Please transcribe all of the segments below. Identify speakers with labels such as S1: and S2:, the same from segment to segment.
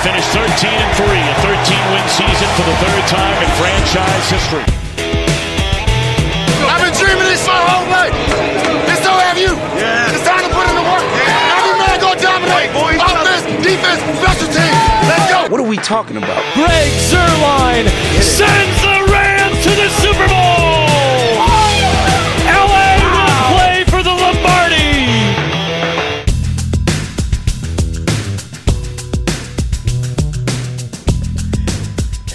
S1: Finished 13 and 3, a 13 win season for the third time in franchise history.
S2: I've been dreaming this my whole life. And so have you. Yeah. It's time to put in the work. Yeah. Every man go dominate. Offense, defense, special teams. Let's go.
S3: What are we talking about?
S4: Greg Zuerlein sends the Rams to the Super Bowl.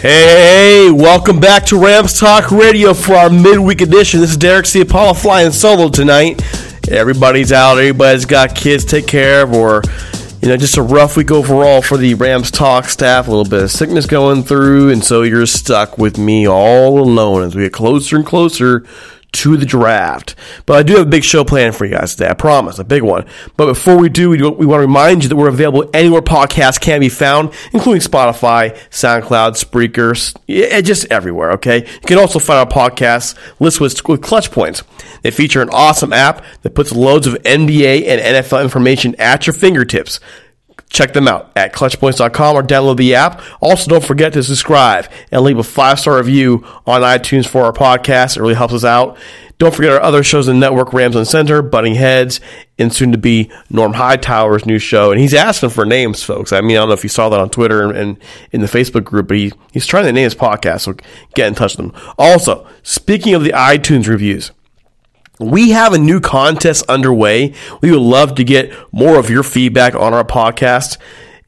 S5: Hey, welcome back to Rams Talk Radio for our midweek edition. This is Derek C. Apollo flying solo tonight. Everybody's out, everybody's got kids to take care of, or you know, just a rough week overall for the Rams Talk staff. A little bit of sickness going through, and so you're stuck with me all alone as we get closer and closer to the draft. But I do have a big show planned for you guys today. I promise, a big one. But before we do, we, do, we want to remind you that we're available anywhere podcasts can be found, including Spotify, SoundCloud, Spreaker, just everywhere. Okay. You can also find our podcasts list with, with clutch points. They feature an awesome app that puts loads of NBA and NFL information at your fingertips. Check them out at clutchpoints.com or download the app. Also, don't forget to subscribe and leave a five star review on iTunes for our podcast. It really helps us out. Don't forget our other shows in the network Rams on Center, Butting Heads, and soon to be Norm Hightower's new show. And he's asking for names, folks. I mean, I don't know if you saw that on Twitter and, and in the Facebook group, but he, he's trying to name his podcast, so get in touch with him. Also, speaking of the iTunes reviews, we have a new contest underway. We would love to get more of your feedback on our podcast.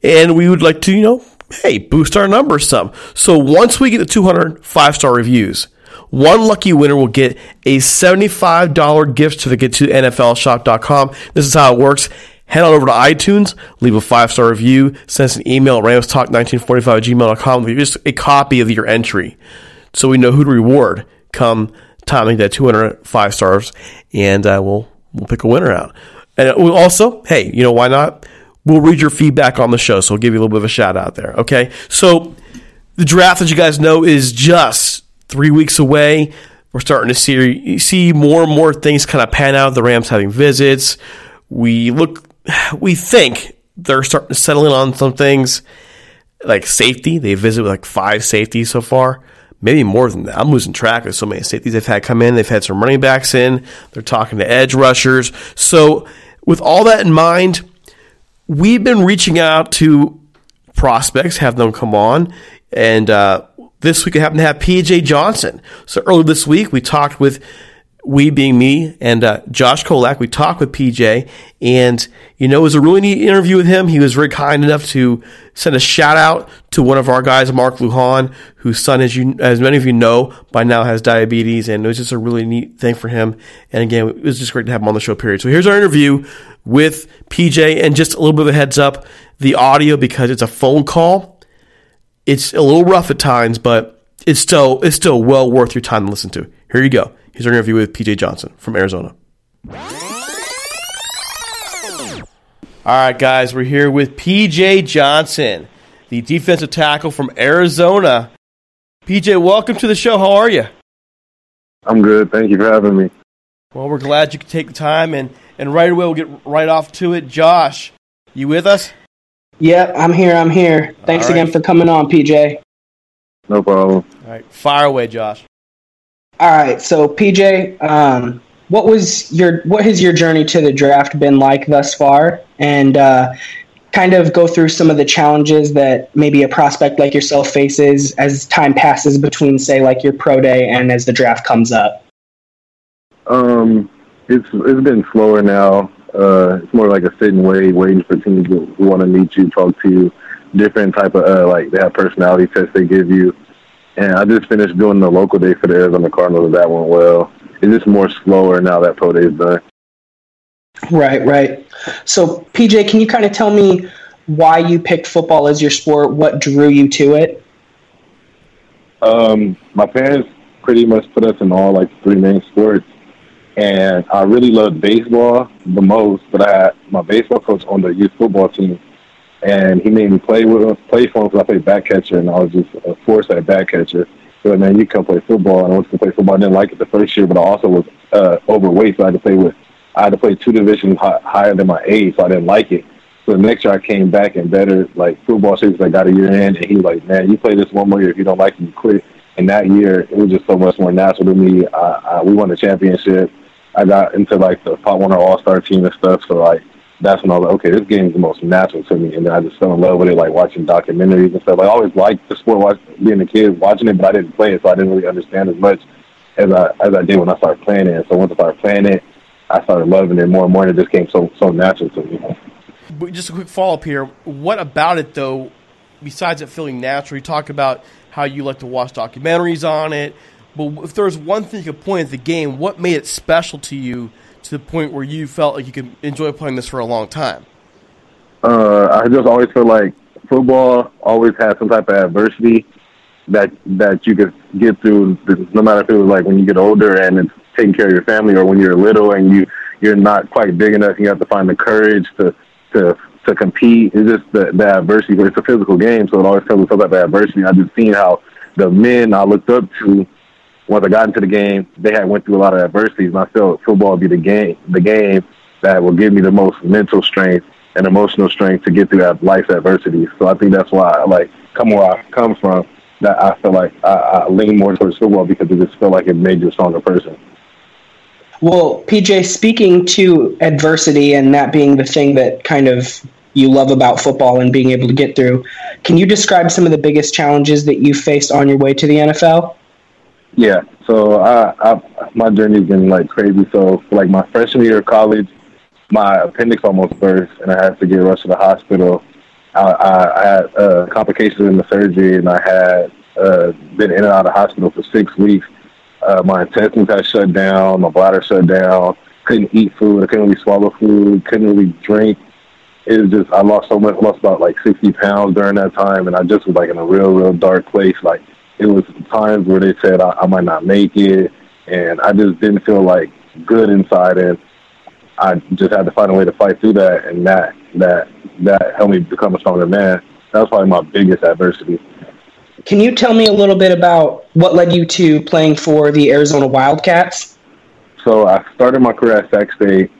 S5: And we would like to, you know, hey, boost our numbers some. So once we get the 200 five star reviews, one lucky winner will get a $75 gift certificate to NFLshop.com. This is how it works. Head on over to iTunes, leave a five star review, send us an email at ramstalk1945 at gmail.com with just a copy of your entry so we know who to reward come time to get that 205 stars, and uh, we'll we'll pick a winner out. And we'll also, hey, you know why not? We'll read your feedback on the show, so we'll give you a little bit of a shout out there. Okay, so the draft, as you guys know, is just three weeks away. We're starting to see see more and more things kind of pan out. The Rams having visits. We look, we think they're starting to settle in on some things like safety. They visit with like five safeties so far, maybe more than that. I'm losing track of so many safeties they've had come in. They've had some running backs in. They're talking to edge rushers. So with all that in mind, we've been reaching out to prospects, have them come on, and uh, this week I happen to have PJ Johnson. So earlier this week we talked with we being me and uh, Josh Kolak, we talked with PJ, and you know it was a really neat interview with him. He was very kind enough to send a shout out to one of our guys, Mark Lujan, whose son, as you as many of you know by now, has diabetes, and it was just a really neat thing for him. And again, it was just great to have him on the show. Period. So here's our interview with PJ, and just a little bit of a heads up: the audio because it's a phone call, it's a little rough at times, but it's still it's still well worth your time to listen to. Here you go. Here's our interview with PJ Johnson from Arizona. All right, guys, we're here with PJ Johnson, the defensive tackle from Arizona. PJ, welcome to the show. How are you?
S3: I'm good. Thank you for having me.
S5: Well, we're glad you could take the time, and, and right away we'll get right off to it. Josh, you with us?
S6: Yep, I'm here. I'm here. Thanks
S5: All right.
S6: again for coming on, PJ.
S3: No problem.
S5: All right, fire away, Josh.
S6: All right, so PJ, um, what was your what has your journey to the draft been like thus far, and uh, kind of go through some of the challenges that maybe a prospect like yourself faces as time passes between, say, like your pro day and as the draft comes up.
S3: Um, it's it's been slower now. Uh, it's more like a sit and wait, waiting for teams who, want to meet you, talk to you, different type of uh, like they have personality tests they give you. And I just finished doing the local day for the Arizona Cardinals. and That went well. It's just more slower now that pro day is done.
S6: Right, right. So, PJ, can you kind of tell me why you picked football as your sport? What drew you to it?
S3: Um, my parents pretty much put us in all like three main sports, and I really loved baseball the most. But I had my baseball coach on the youth football team, and he made me play with him, play for him because I played back catcher, and I was just a force at back catcher. So man, you come play football, and I went to play football. I didn't like it the first year, but I also was uh, overweight, so I had to play with. I had to play two divisions hi- higher than my age, so I didn't like it. So the next year I came back and better, like football season, I got a year in, and he was like, man, you play this one more year. If you don't like it, you quit. And that year, it was just so much more natural to me. I, I, we won the championship. I got into like the Pop Warner All Star team and stuff. So like that's when I was like, okay, this game is the most natural to me. And then I just fell in love with it, like watching documentaries and stuff. I always liked the sport, watch, being a kid, watching it, but I didn't play it, so I didn't really understand as much as I as I did when I started playing it. So once I started playing it, I started loving it more and more, and it just came so so natural to me.
S5: But just a quick follow up here. What about it though? Besides it feeling natural, you talk about how you like to watch documentaries on it. But if there was one thing you could point at the game, what made it special to you to the point where you felt like you could enjoy playing this for a long time?
S3: Uh, I just always feel like football always has some type of adversity that that you could get through, no matter if it was like when you get older and it's taking care of your family, or when you're little and you you're not quite big enough, you have to find the courage to to to compete. It's just the, the adversity. It's a physical game, so it always comes with some type of adversity. I just seen how the men I looked up to once I got into the game, they had went through a lot of adversities, and I felt football would be the game, the game that will give me the most mental strength and emotional strength to get through that life's adversities. So I think that's why I like come where I come from. That I feel like I, I lean more towards football because it just felt like it made you a stronger person.
S6: Well, PJ, speaking to adversity and that being the thing that kind of you love about football and being able to get through, can you describe some of the biggest challenges that you faced on your way to the NFL?
S3: Yeah, so I, I my journey's been like crazy. So like my freshman year of college, my appendix almost burst, and I had to get rushed to the hospital. I, I, I had uh, complications in the surgery, and I had uh, been in and out of the hospital for six weeks. Uh, my intestines had shut down, my bladder shut down. Couldn't eat food. I couldn't really swallow food. Couldn't really drink. It was just I lost so much. Lost about like sixty pounds during that time, and I just was like in a real, real dark place. Like it was times where they said I, I might not make it, and I just didn't feel like good inside. And I just had to find a way to fight through that, and that that that helped me become a stronger man. That was probably my biggest adversity.
S6: Can you tell me a little bit about what led you to playing for the Arizona Wildcats?
S3: So I started my career at Sac State,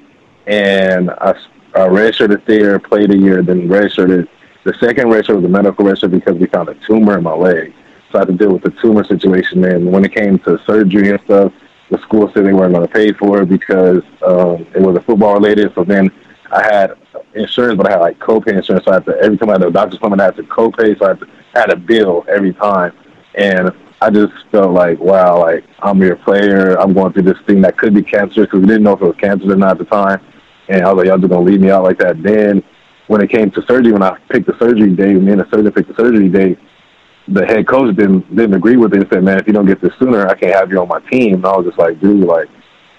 S3: and I, I redshirted there, played a year, then redshirted. The second redshirt was a medical redshirt because we found a tumor in my leg. So I had to deal with the tumor situation. And when it came to surgery and stuff, the school said they weren't going to pay for it because um, it was a football related. So then I had insurance, but I had like copay insurance. So I had to, every time I had a doctor's appointment, I had to copay. So I had, to, had a bill every time. And I just felt like, wow, like I'm your player. I'm going through this thing that could be cancer because we didn't know if it was cancer or not at the time. And I was like, y'all just to leave me out like that. Then when it came to surgery, when I picked the surgery day, me and the surgeon picked the surgery day, the head coach didn't didn't agree with it and said, "Man, if you don't get this sooner, I can't have you on my team." And I was just like, "Dude, like,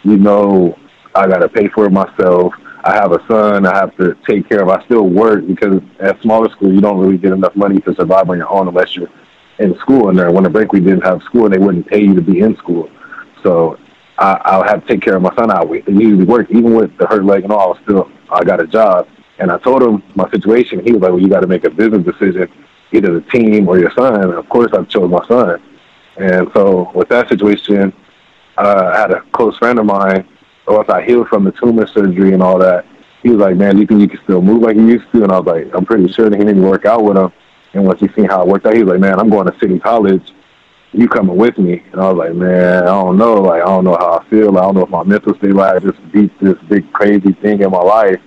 S3: you know, I got to pay for it myself. I have a son. I have to take care of. I still work because at smaller school, you don't really get enough money to survive on your own unless you're in school. And when the break we didn't have school, and they wouldn't pay you to be in school. So I, I'll have to take care of my son. I usually work even with the hurt leg and all. Still I got a job, and I told him my situation. He was like, "Well, you got to make a business decision." Either the team or your son. And of course, I chose my son. And so with that situation, uh, I had a close friend of mine. Once I healed from the tumor surgery and all that, he was like, "Man, do you think you can still move like you used to?" And I was like, "I'm pretty sure." that he didn't work out with him. And once he seen how it worked out, he was like, "Man, I'm going to City College. You coming with me?" And I was like, "Man, I don't know. Like, I don't know how I feel. I don't know if my mental state. Like, I just beat this big crazy thing in my life."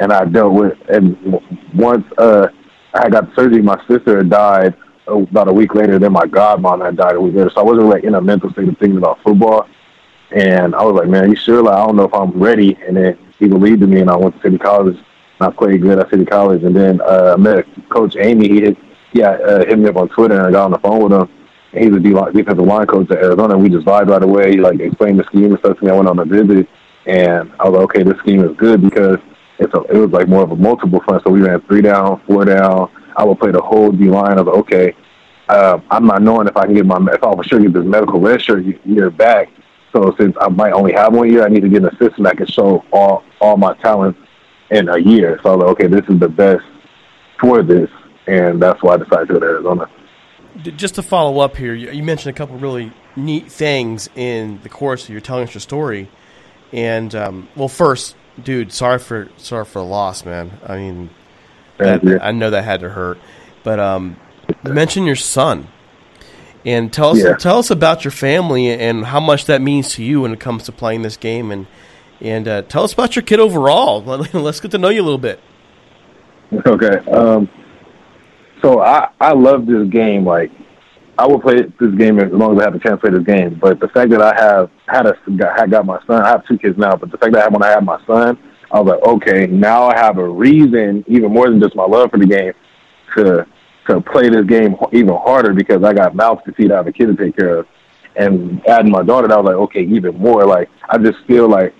S3: And I dealt with. And once uh, I got surgery. My sister had died about a week later. Then my godmom had died a week later. So I wasn't like in a mental state of thinking about football. And I was like, man, you sure? Like, I don't know if I'm ready. And then he believed in me, and I went to City College. And I played good at City College. And then uh, I met Coach Amey. He hit, yeah, uh, hit me up on Twitter, and I got on the phone with him. And he's a defensive line coach at Arizona. And we just vibed right away. He like explained the scheme and stuff to me. I went on a visit, and I was like, okay, this scheme is good because it's a, it was like more of a multiple front. So we ran three down, four down. I would play the whole D line. I was like, okay, uh, I'm not knowing if I can get my if I for sure get this medical red shirt year back. So since I might only have one year, I need to get an assistant that can show all all my talents in a year. So I was like, okay, this is the best for this, and that's why I decided to go to Arizona.
S5: Just to follow up here, you mentioned a couple really neat things in the course of your telling us your story, and um, well, first, dude, sorry for sorry for the loss, man. I mean, that, I know that had to hurt, but um, mention your son, and tell us yeah. tell us about your family and how much that means to you when it comes to playing this game, and and uh, tell us about your kid overall. Let's get to know you a little bit.
S3: Okay, um, so I I love this game. Like I will play this game as long as I have a chance to play this game. But the fact that I have had a got, got my son, I have two kids now. But the fact that I when I have my son, I was like, okay, now I have a reason, even more than just my love for the game, to to play this game even harder because I got mouths to feed, I have a kid to take care of, and adding my daughter, I was like, okay, even more. Like I just feel like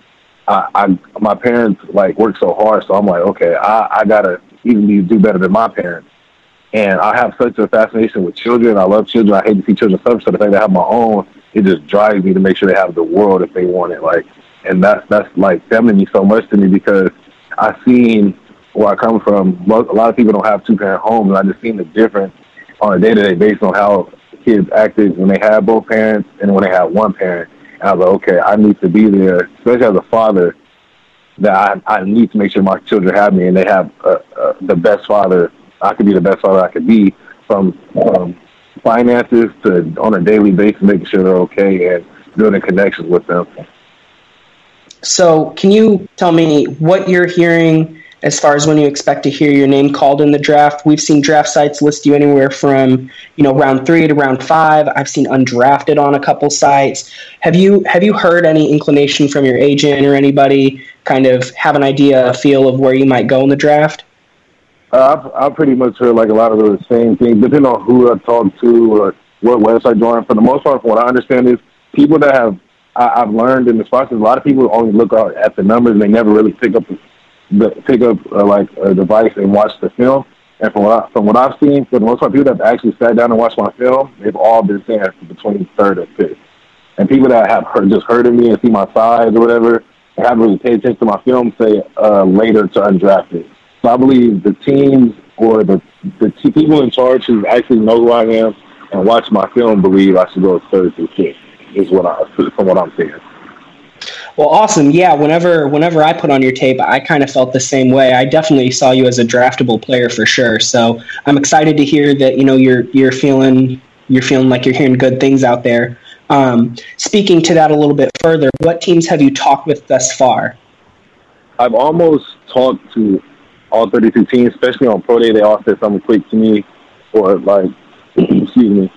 S3: I, I my parents like work so hard, so I'm like, okay, I, I gotta even do better than my parents. And I have such a fascination with children. I love children. I hate to see children suffer. So the fact that I have my own, it just drives me to make sure they have the world if they want it. Like and that's that's like feminine so much to me because I've seen where I come from. A lot of people don't have two parent homes, and I just seen the difference on a day to day basis on how kids acted when they had both parents and when they had one parent. And I was like, okay, I need to be there, especially as a father. That I, I need to make sure my children have me and they have uh, uh, the best father. I could be the best father I could be from um, finances to on a daily basis, making sure they're okay and building connections with them.
S6: So, can you tell me what you're hearing as far as when you expect to hear your name called in the draft? We've seen draft sites list you anywhere from you know round three to round five. I've seen undrafted on a couple sites. Have you have you heard any inclination from your agent or anybody kind of have an idea, a feel of where you might go in the draft?
S3: Uh, I've, I've pretty much heard like a lot of the same things, depending on who I talk to or what website on. For the most part, from what I understand, is people that have I, I've learned in the process, a lot of people only look at the numbers and they never really pick up the pick up uh, like a device and watch the film. And from what I, from what I've seen, for the most part, people that have actually sat down and watched my film, they've all been saying between third and fifth. And people that have heard, just heard of me and see my size or whatever, I haven't really paid attention to my film, say uh, later to undrafted. So I believe the teams or the the people in charge who actually know who I am and watch my film believe I should go third through fifth. Is what I from what I'm saying.
S6: Well, awesome. Yeah, whenever whenever I put on your tape, I kind of felt the same way. I definitely saw you as a draftable player for sure. So I'm excited to hear that you know you're you're feeling you're feeling like you're hearing good things out there. Um, speaking to that a little bit further, what teams have you talked with thus far?
S3: I've almost talked to all 32 teams, especially on pro day. They all said something quick to me, or like, excuse me,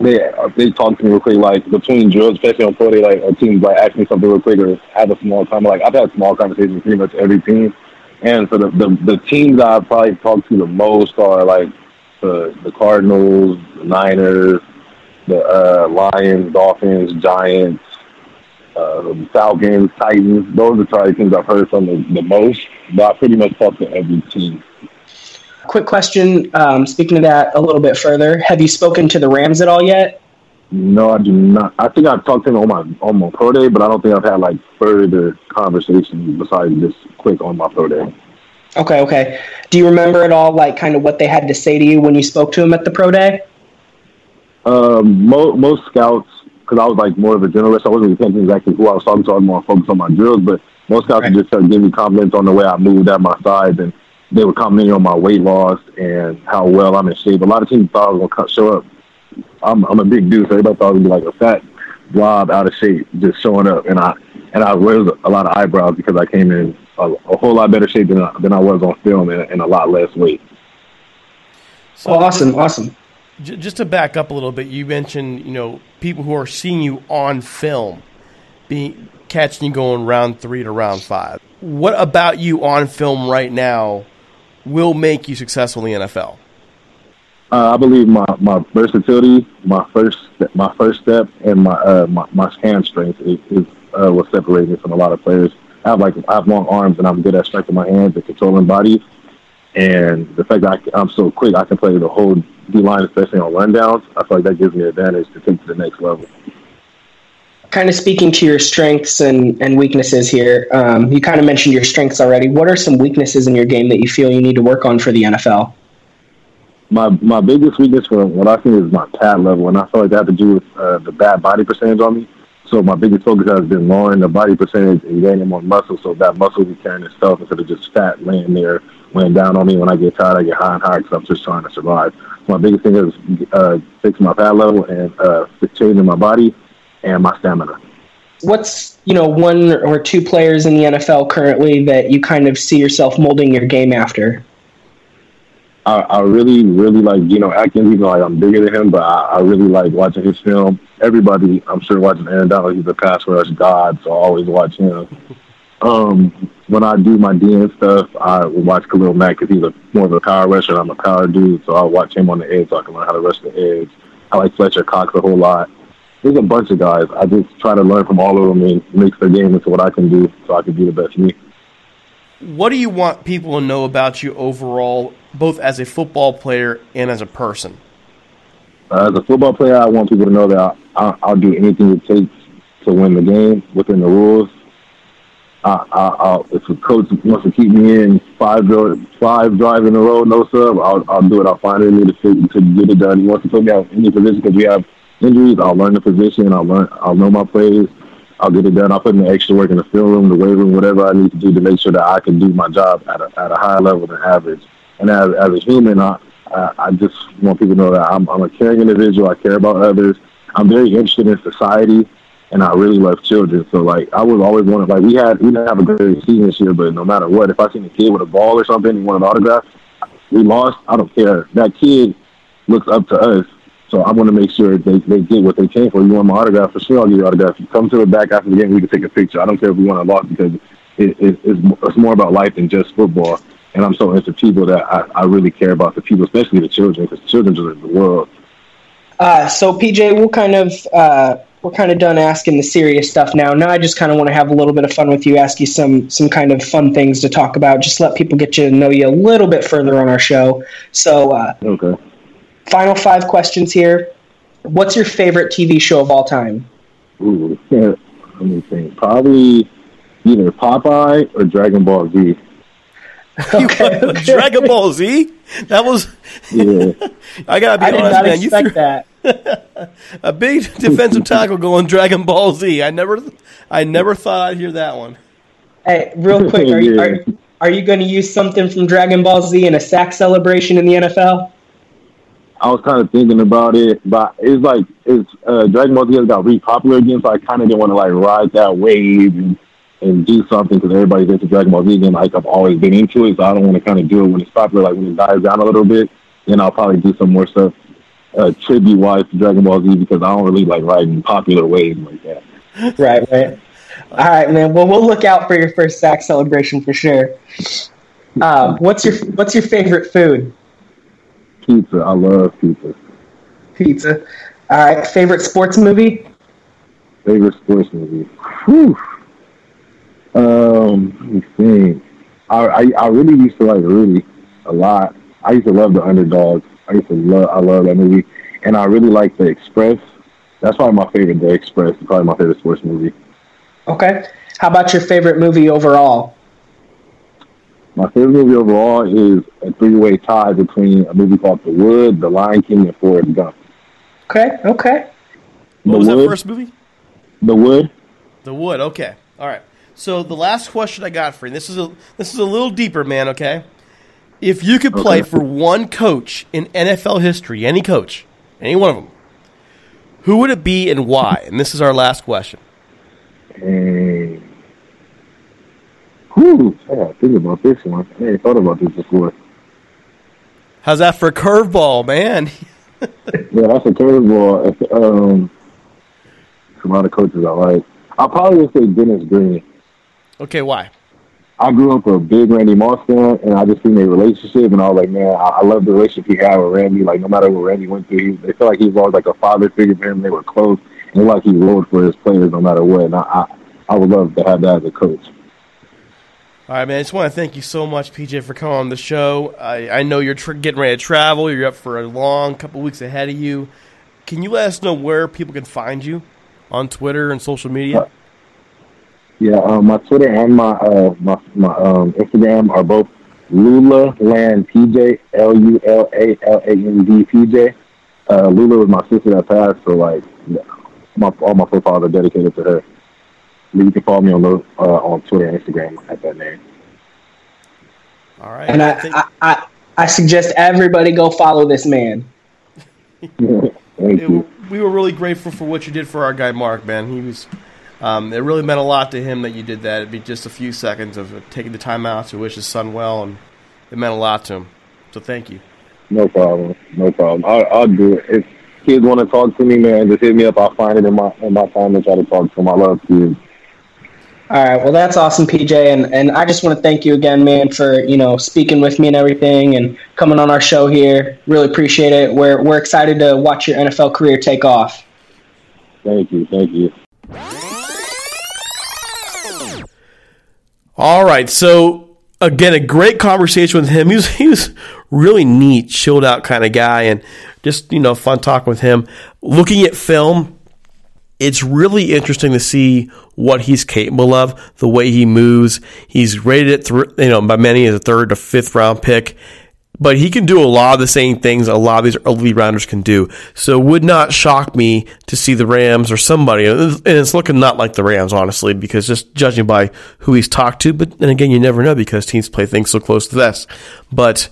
S3: they they talk to me real quick, like between drills, especially on pro day, like a team like ask me something real quick or have a small time. Like I've had small conversations with pretty much every team, and so the the, the teams I probably talked to the most are like the the Cardinals, the Niners, the uh, Lions, Dolphins, Giants, uh, Falcons, Titans. Those are probably teams I've heard from the, the most. But I pretty much talk to every team
S6: quick question. Um, speaking of that a little bit further, have you spoken to the Rams at all yet?
S3: No, I do not. I think I've talked to them on my on my pro day, but I don't think I've had like further conversations besides just quick on my pro day.
S6: Okay, okay. Do you remember at all, like, kind of what they had to say to you when you spoke to them at the pro day?
S3: Um, most, most scouts, because I was like more of a generalist, I wasn't really thinking exactly who I was talking to. I was more focused on my drills, but most scouts right. just started giving me compliments on the way I moved at my size and they were commenting on my weight loss and how well I'm in shape. A lot of teams thought I was gonna show up. I'm I'm a big dude, so everybody thought I was gonna be like a fat blob out of shape just showing up, and I and I raised a lot of eyebrows because I came in a, a whole lot better shape than I, than I was on film and, and a lot less weight.
S6: So oh, awesome, uh, awesome.
S5: Just to back up a little bit, you mentioned you know people who are seeing you on film, being catching you going round three to round five. What about you on film right now will make you successful in the NFL?
S3: Uh, I believe my, my versatility, my first my first step, and my uh, my, my hand strength is, is uh, what separates me from a lot of players. I have like I have long arms, and I'm good at striking my hands and controlling bodies. And the fact that I, am so quick, I can play the whole D line, especially on rundowns. I feel like that gives me an advantage to take to the next level
S6: kind of speaking to your strengths and, and weaknesses here, um, you kind of mentioned your strengths already. What are some weaknesses in your game that you feel you need to work on for the NFL?
S3: My my biggest weakness for what I think is my pad level, and I feel like that has to do with uh, the bad body percentage on me. So my biggest focus has been lowering the body percentage and gaining more muscle, so that muscle will be carrying itself instead of just fat laying there, weighing down on me. When I get tired, I get high and high because I'm just trying to survive. So my biggest thing is uh, fixing my pad level and uh, changing my body and my stamina.
S6: What's you know one or two players in the NFL currently that you kind of see yourself molding your game after?
S3: I, I really, really like Geno Atkins. Even like, I'm bigger than him, but I, I really like watching his film. Everybody, I'm sure, watching Aaron Donald. He's a pass rush god, so I always watch him. Um, when I do my DN stuff, I will watch Khalil Mack because he's a more of a power rusher. And I'm a power dude, so I'll watch him on the edge so I can learn how to rush the edge. I like Fletcher Cox a whole lot there's a bunch of guys. I just try to learn from all of them and mix their game into what I can do so I can be the best me.
S5: What do you want people to know about you overall, both as a football player and as a person?
S3: Uh, as a football player, I want people to know that I, will do anything it takes to win the game within the rules. I, I, if a coach wants to keep me in five five drives in a row, no sub, I'll, I'll do it. I'll find it in to, to get it done. He wants to put me out in any position because we have injuries, I'll learn the position. I'll learn. I'll know my plays. I'll get it done. I'll put in the extra work in the film room, the weight room, whatever I need to do to make sure that I can do my job at a, at a higher level than average. And as, as a human, I, I, I just want people to know that I'm, I'm a caring individual. I care about others. I'm very interested in society, and I really love children. So like, I was always wanted. Like we had, we didn't have a great season this year, but no matter what, if I seen a kid with a ball or something, he wanted an autograph, we lost. I don't care. That kid looks up to us so I want to make sure they, they get what they came for. You want my autograph? For sure, I'll give you autograph. You come to the back after the game, we can take a picture. I don't care if we won or lost because it, it, it's, it's more about life than just football. And I'm so into people that I, I really care about the people, especially the children, because children are the world.
S6: Uh, so PJ, we'll kind of uh, we're kind of done asking the serious stuff now. Now I just kind of want to have a little bit of fun with you, ask you some some kind of fun things to talk about. Just let people get to know you a little bit further on our show. So uh,
S3: okay
S6: final five questions here. What's your favorite TV show of all time?
S3: Ooh, yeah. Let me think. Probably either Popeye or Dragon Ball Z.
S5: Okay, okay. Dragon Ball Z. That was.
S3: Yeah.
S5: I gotta be
S6: I did
S5: honest,
S6: not
S5: man. You threw
S6: that.
S5: a big defensive tackle going Dragon Ball Z. I never, I never thought I'd hear that one.
S6: Hey, real quick, are you are, are you going to use something from Dragon Ball Z in a sack celebration in the NFL?
S3: I was kind of thinking about it, but it's like it's uh, Dragon Ball Z got really popular again, so I kind of didn't want to like ride that wave and, and do something because everybody's into Dragon Ball Z again. Like I've always been into it, so I don't want to kind of do it when it's popular. Like when it dies down a little bit, then I'll probably do some more stuff uh, tribute wise to Dragon Ball Z because I don't really like riding popular waves like that.
S6: Right, right. All right, man. Well, we'll look out for your first sack celebration for sure. Um, what's your What's your favorite food?
S3: Pizza, I love pizza.
S6: Pizza. All right. Favorite sports movie?
S3: Favorite sports movie? Whew. Um, let me think. I, I I really used to like Rudy a lot. I used to love the underdogs. I used to love I love that movie, and I really like the Express. That's probably my favorite. The Express is probably my favorite sports movie.
S6: Okay. How about your favorite movie overall?
S3: My favorite movie overall is a three-way tie between a movie called The Wood, The Lion King, and Forrest Gump.
S6: Okay. Okay.
S5: What
S3: the
S5: was
S3: Wood,
S5: that first movie?
S3: The Wood.
S5: The Wood. Okay. All right. So the last question I got for you. This is a this is a little deeper, man. Okay. If you could play
S3: Okay.
S5: for one coach in NFL history, any coach, any one of them, who would it be and why? And this is our last question.
S3: And whew, I gotta think about this one. I ain't thought about this before.
S5: How's that for a curveball, man?
S3: Yeah, that's a curveball. Um, a lot of coaches I like. I probably would say Dennis Green.
S5: Okay, why?
S3: I grew up a big Randy Moss fan, and I just seen their relationship, and I was like, man, I, I love the relationship he had with Randy. Like, no matter what Randy went through, he, they felt like he was always like a father figure for him. They were close, and like he rode for his players no matter what. And I, I, I would love to have that as a coach.
S5: All right, man. I just want to thank you so much, PJ, for coming on the show. I, I know you're tr- getting ready to travel. You're up for a long couple weeks ahead of you. Can you let us know where people can find you on Twitter and social media?
S3: Yeah, um, my Twitter and my uh, my my um, Instagram are both Lula Land PJ L U L A L A N D PJ. Uh, Lula was my sister that passed, so like my all my profiles are dedicated to her. You can follow me on those, uh, on Twitter and Instagram at that name.
S5: All right.
S6: And I, I, I, I suggest everybody go follow this man.
S3: Thank
S5: It-
S3: you.
S5: we were really grateful for what you did for our guy Mark, man. He was. Um, it really meant a lot to him that you did that. It'd be just a few seconds of taking the time out to wish his son well, and it meant a lot to him. So thank you.
S3: No problem. No problem. I'll, I'll do it. If kids want to talk to me, man, just hit me up. I'll find it in my in my time and try to talk to them. I love kids.
S6: All right. Well, that's awesome, PJ, and and I just want to thank you again, man, for you know speaking with me and everything, and coming on our show here. Really appreciate it. We're we're excited to watch your NFL career take off.
S3: Thank you. Thank you.
S5: All right. So again, a great conversation with him. He was he was really neat, chilled out kind of guy, and just you know fun talking with him. Looking at film, it's really interesting to see what he's capable of, the way he moves. He's rated at th- you know by many as a third to fifth round pick. But he can do a lot of the same things a lot of these early rounders can do. So it would not shock me to see the Rams or somebody, and it's looking not like the Rams, honestly, because just judging by who he's talked to. But then again, you never know because teams play things so close to this. But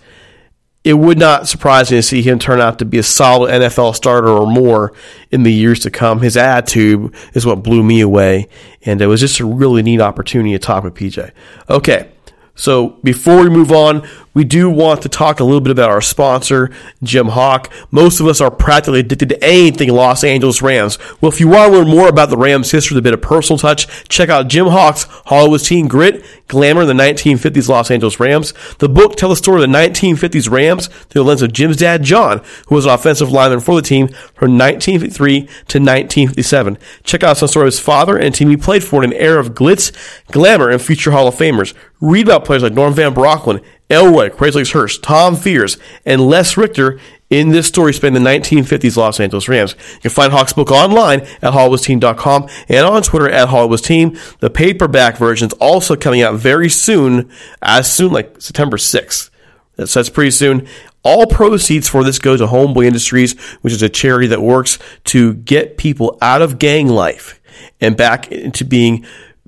S5: it would not surprise me to see him turn out to be a solid NFL starter or more in the years to come. His attitude is what blew me away, and it was just a really neat opportunity to talk with PJ. Okay. So before we move on, we do want to talk a little bit about our sponsor, Jim Hock. Most of us are practically addicted to anything Los Angeles Rams. Well, if you want to learn more about the Rams' history with a bit of personal touch, check out Jim Hock's Hollywood's Team Grit, Glamour in the 1950s Los Angeles Rams. The book tells the story of the 1950s Rams through the lens of Jim's dad, John, who was an offensive lineman for the team from 1953 to 1957. Check out some story of his father and team he played for in an era of glitz, glamour, and future Hall of Famers. Read about players like Norm Van Brocklin, Crazy Legs Hirsch, Tom Fears, and Les Richter in this story spanning the 1950s Los Angeles Rams. You can find Hock's book online at HollywoodTeam.com and on Twitter at HollywoodTeam. The paperback version is also coming out very soon, as soon like September 6th. So that's pretty soon. All proceeds for this go to Homeboy Industries, which is a charity that works to get people out of gang life and back into being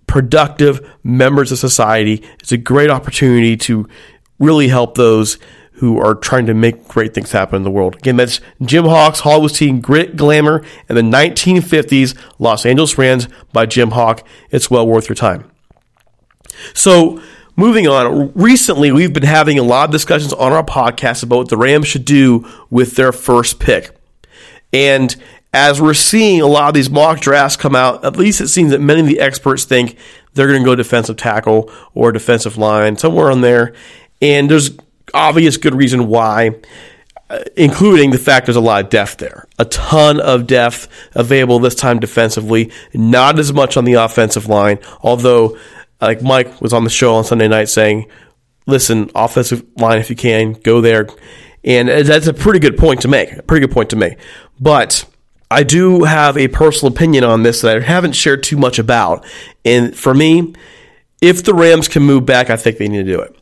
S5: productive members of society. It's a great opportunity to really help those who are trying to make great things happen in the world. Again, that's Jim Hock's Hollywood's Team Grit, Glamour, and the 1950s Los Angeles Rams by Jim Hock. It's well worth your time. So, moving on, recently we've been having a lot of discussions on our podcast about what the Rams should do with their first pick. And as we're seeing a lot of these mock drafts come out, at least it seems that many of the experts think they're going to go defensive tackle or defensive line, somewhere on there. And there's obvious good reason why, uh, including the fact there's a lot of depth there. A ton of depth available this time defensively, not as much on the offensive line, although, like Mike was on the show on Sunday night saying, listen, offensive line, if you can, go there. And that's a pretty good point to make. A pretty good point to make. But I do have a personal opinion on this that I haven't shared too much about. And for me, if the Rams can move back, I think they need to do it.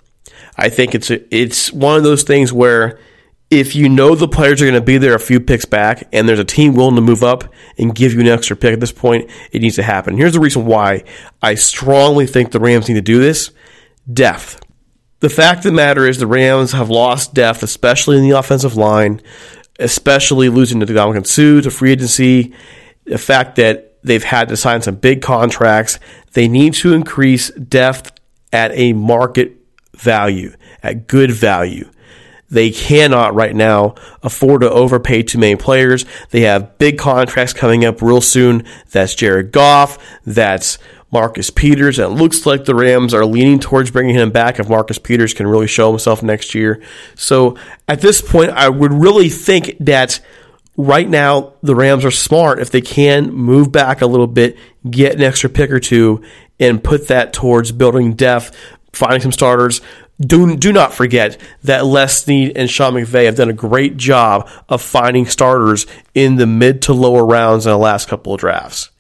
S5: I think it's a, it's one of those things where if you know the players are going to be there a few picks back and there's a team willing to move up and give you an extra pick at this point, it needs to happen. Here's the reason why I strongly think the Rams need to do this depth. The fact of the matter is the Rams have lost depth, especially in the offensive line, especially losing to Ndamukong Suh to free agency. The fact that they've had to sign some big contracts. They need to increase depth at a market value, at good value. They cannot right now afford to overpay too many players. They have big contracts coming up real soon. That's Jared Goff. That's Marcus Peters. And it looks like the Rams are leaning towards bringing him back if Marcus Peters can really show himself next year. So at this point, I would really think that right now the Rams are smart if they can move back a little bit, get an extra pick or two, and put that towards building depth finding some starters. Do, do not forget that Les Snead and Sean McVay have done a great job of finding starters in the mid to lower rounds in the last couple of drafts.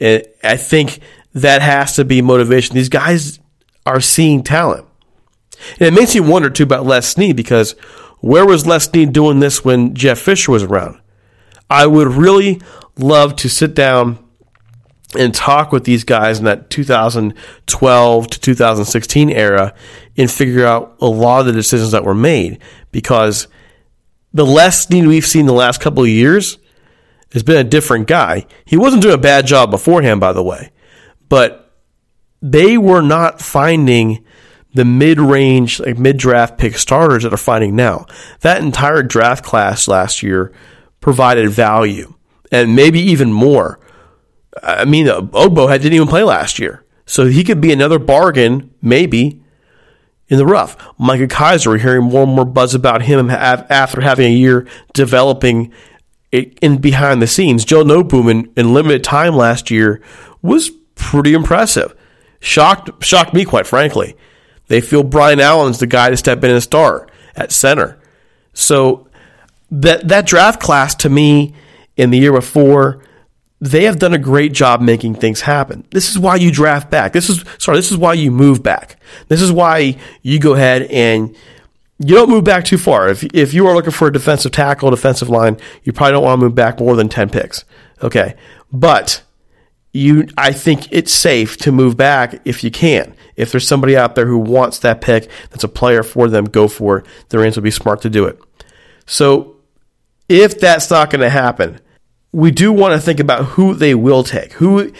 S5: And I think that has to be motivation. These guys are seeing talent. And it makes you wonder too about Les Snead because where was Les Snead doing this when Jeff Fisher was around? I would really love to sit down and talk with these guys in that 2012 to 2016 era and figure out a lot of the decisions that were made because the Les Snead we've seen the last couple of years has been a different guy. He wasn't doing a bad job beforehand, by the way, but they were not finding the mid-range, like mid-draft pick starters that are finding now. That entire draft class last year provided value and maybe even more I mean, uh, Obo didn't even play last year. So he could be another bargain, maybe, in the rough. Micah Kiser, we're hearing more and more buzz about him after having a year developing in behind the scenes. Joe Noteboom in, in limited time last year was pretty impressive. Shocked, shocked me, quite frankly. They feel Brian Allen's the guy to step in and start at center. So that that draft class to me in the year before they have done a great job making things happen. This is why you draft back. This is sorry, this is why you move back. This is why you go ahead and you don't move back too far. If if you are looking for a defensive tackle, defensive line, you probably don't want to move back more than 10 picks. Okay. But you I think it's safe to move back if you can. If there's somebody out there who wants that pick, that's a player for them, go for it. The Rams will be smart to do it. So if that's not going to happen, we do want to think about who they will take. Who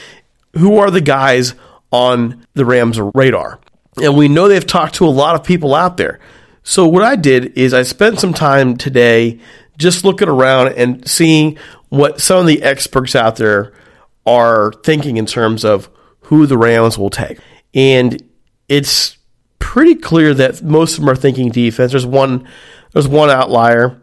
S5: who are the guys on the Rams radar? And we know they've talked to a lot of people out there. So what I did is I spent some time today just looking around and seeing what some of the experts out there are thinking in terms of who the Rams will take. And it's pretty clear that most of them are thinking defense. There's one there's one outlier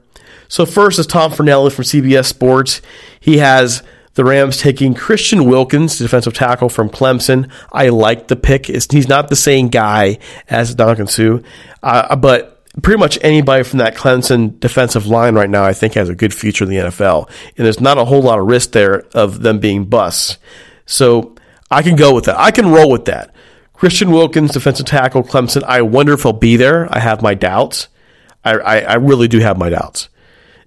S5: so first is Tom Fornelli from CBS Sports. He has the Rams taking Christian Wilkins, defensive tackle from Clemson. I like the pick. It's, he's not the same guy as Ndamukong Suh, uh, but pretty much anybody from that Clemson defensive line right now, I think, has a good future in the NFL. And there's not a whole lot of risk there of them being busts. So I can go with that. I can roll with that. Christian Wilkins, defensive tackle, Clemson. I wonder if he'll be there. I have my doubts. I, I, I really do have my doubts.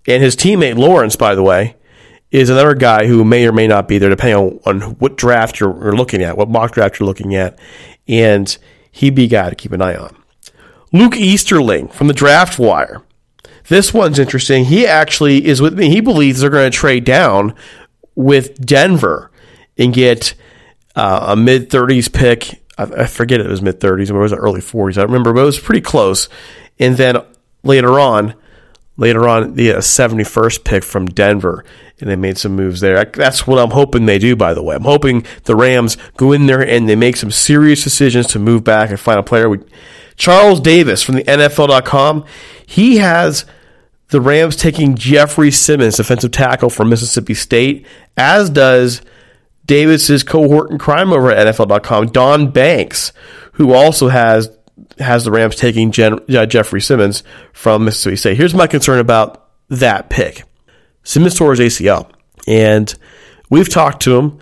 S5: And his teammate Lawrence, by the way, is another guy who may or may not be there, depending on, on what draft you're, you're looking at, what mock draft you're looking at. And he'd be a guy to keep an eye on. Luke Easterling from the Draft Wire. This one's interesting. He actually is with me. He believes they're going to trade down with Denver and get uh, a mid 30s pick. I, I forget it was mid 30s or was it early 40s. I remember, but it was pretty close. And then later on, later on, the uh, 71st pick from Denver, and they made some moves there. That's what I'm hoping they do, by the way. I'm hoping the Rams go in there and they make some serious decisions to move back and find a player. We, Charles Davis from the NFL.com, he has the Rams taking Jeffrey Simmons, defensive tackle from Mississippi State, as does Davis's cohort in crime over at NFL.com, Don Banks, who also has has the Rams taking uh, Jeffrey Simmons from Mississippi State. Here's my concern about that pick. Simmons tore his ACL, and we've talked to him.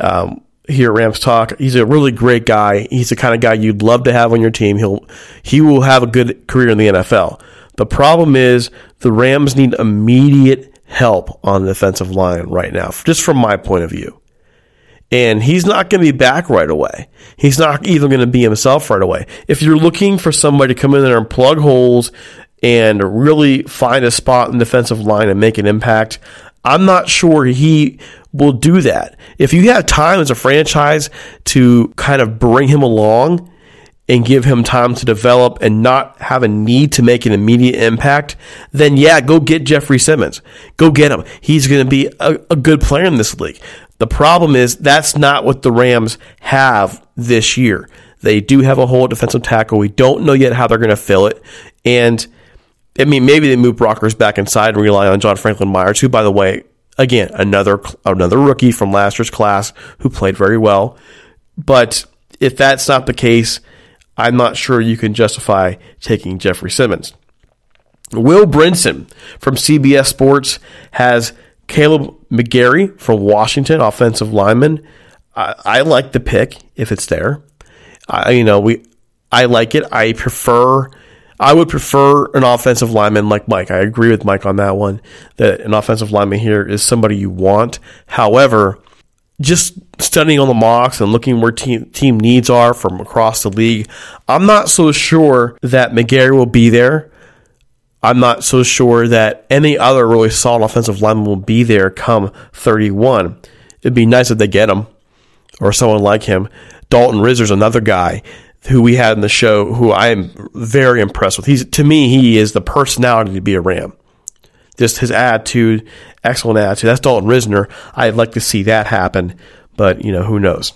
S5: Um, here at Rams Talk. He's a really great guy. He's the kind of guy you'd love to have on your team. He'll he will have a good career in the NFL. The problem is the Rams need immediate help on the defensive line right now, just from my point of view. And he's not going to be back right away. He's not even going to be himself right away. If you're looking for somebody to come in there and plug holes and really find a spot in the defensive line and make an impact, I'm not sure he will do that. If you have time as a franchise to kind of bring him along and give him time to develop and not have a need to make an immediate impact, then yeah, go get Jeffrey Simmons. Go get him. He's going to be a, a good player in this league. The problem is that's not what the Rams have this year. They do have a whole defensive tackle. We don't know yet how they're going to fill it. And I mean, maybe they move Brockers back inside and rely on John Franklin Myers, who, by the way, again, another another rookie from last year's class who played very well. But if that's not the case, I'm not sure you can justify taking Jeffrey Simmons. Will Brinson from CBS Sports has Kaleb McGary from Washington, offensive lineman. I, I like the pick if it's there. I, you know, we I like it. I prefer I would prefer an offensive lineman like Mike. I agree with Mike on that one. That an offensive lineman here is somebody you want. However, just studying on the mocks and looking where team team needs are from across the league, I'm not so sure that McGary will be there. I'm not so sure that any other really solid offensive lineman will be there come 31. It'd be nice if they get him or someone like him. Dalton Risner's another guy who we had in the show, who I am very impressed with. He's to me, he is the personality to be a Ram. Just his attitude, excellent attitude. That's Dalton Risner. I'd like to see that happen, but you know who knows.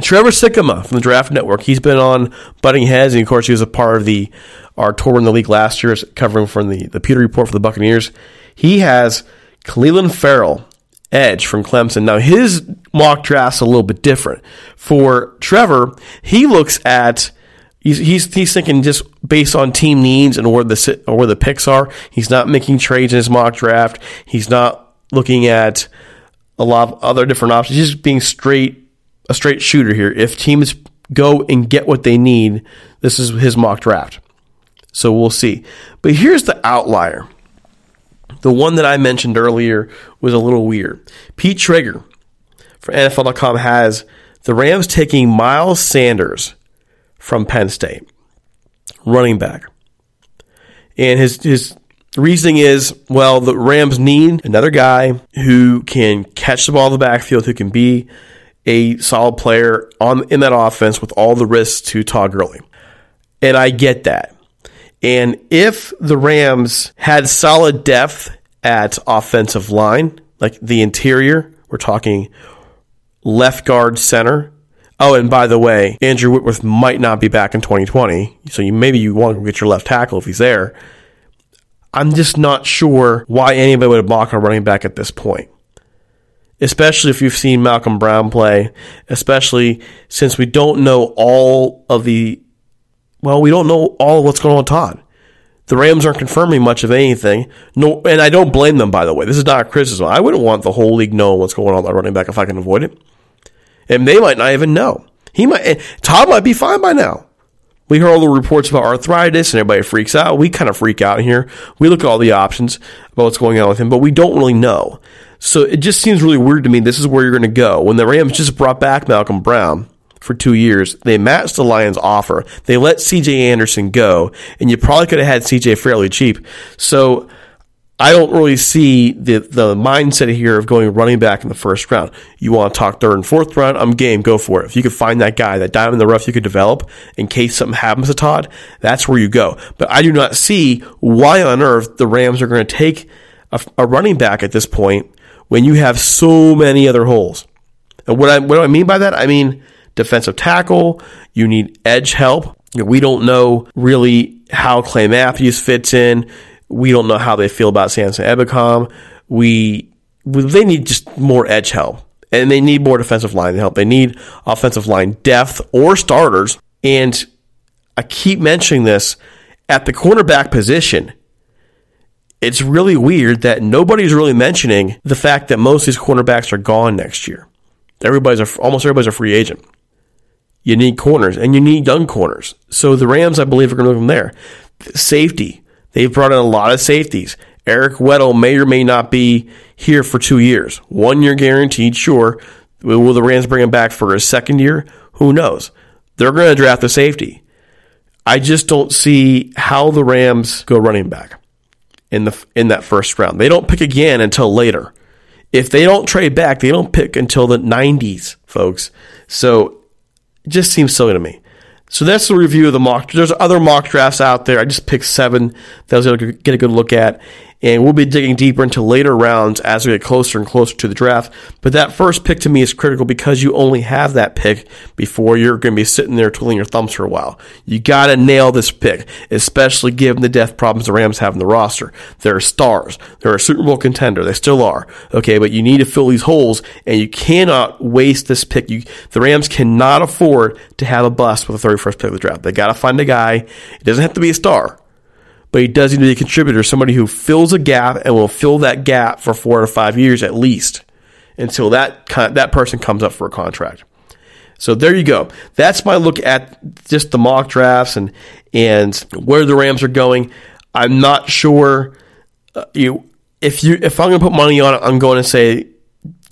S5: Trevor Sikkema from the Draft Network. He's been on Butting Heads, and of course, he was a part of the our tour in the league last year, covering from the the Pewter Report for the Buccaneers. He has Clelin Ferrell, edge from Clemson. Now, his mock draft's a little bit different. For Trevor, he looks at he's he's, he's thinking just based on team needs and where the or where the picks are. He's not making trades in his mock draft. He's not looking at a lot of other different options. He's just being straight a straight shooter here. If teams go and get what they need, this is his mock draft. So we'll see. But here's the outlier. The one that I mentioned earlier was a little weird. Pete Schrager for NFL.com has the Rams taking Miles Sanders from Penn State, running back. And his, his reasoning is well, the Rams need another guy who can catch the ball in the backfield, who can be a solid player on in that offense with all the risks to Todd Gurley. And I get that. And if the Rams had solid depth at offensive line, like the interior, we're talking left guard center. Oh, and by the way, Andrew Whitworth might not be back in 2020, so you, maybe you want to get your left tackle if he's there. I'm just not sure why anybody would block a running back at this point. Especially if you've seen Malcolm Brown play, especially since we don't know all of the well, we don't know all of what's going on with Todd. The Rams aren't confirming much of anything. No, and I don't blame them. By the way, this is not a criticism. I wouldn't want the whole league knowing what's going on with our running back if I can avoid it. And they might not even know. He might. Todd might be fine by now. We hear all the reports about arthritis and everybody freaks out. We kind of freak out here. We look at all the options about what's going on with him, but we don't really know. So it just seems really weird to me. This is where you're going to go. When the Rams just brought back Malcolm Brown for two years, they matched the Lions' offer. They let CJ Anderson go, and you probably could have had CJ fairly cheap. So I don't really see the the mindset here of going running back in the first round. You want to talk third and fourth round? I'm game. Go for it. If you could find that guy, that diamond in the rough, you could develop in case something happens to Todd. That's where you go. But I do not see why on earth the Rams are going to take a, a running back at this point when you have so many other holes. And what I what do I mean by that? I mean defensive tackle. You need edge help. We don't know really how Clay Matthews fits in. We don't know how they feel about Samson Ebukam. We, they need just more edge help, and they need more defensive line help. They need offensive line depth or starters. And I keep mentioning this at the cornerback position. It's really weird that nobody's really mentioning the fact that most of these cornerbacks are gone next year. Everybody's a, almost everybody's a free agent. You need corners and you need young corners. So the Rams, I believe, are going to move from there. Safety. They've brought in a lot of safeties. Eric Weddle may or may not be here for two years. One year guaranteed, sure. Will the Rams bring him back for a second year? Who knows? They're going to draft a safety. I just don't see how the Rams go running back in the in that first round. They don't pick again until later. If they don't trade back, they don't pick until the 90s, folks. So just seems silly to me. So that's the review of the mock. There's other mock drafts out there. I just picked seven that I was able to get a good look at. And we'll be digging deeper into later rounds as we get closer and closer to the draft. But that first pick to me is critical because you only have that pick before you're going to be sitting there twiddling your thumbs for a while. You got to nail this pick, especially given the death problems the Rams have in the roster. They're stars. They're a Super Bowl contender. They still are. Okay, but you need to fill these holes, and you cannot waste this pick. You, the Rams cannot afford to have a bust with the 31st pick of the draft. They got to find a guy. It doesn't have to be a star but he does need to be a contributor, somebody who fills a gap and will fill that gap for four or five years at least until that that person comes up for a contract. So there you go. That's my look at just the mock drafts and and where the Rams are going. I'm not sure. Uh, you if you if I'm going to put money on it, I'm going to say,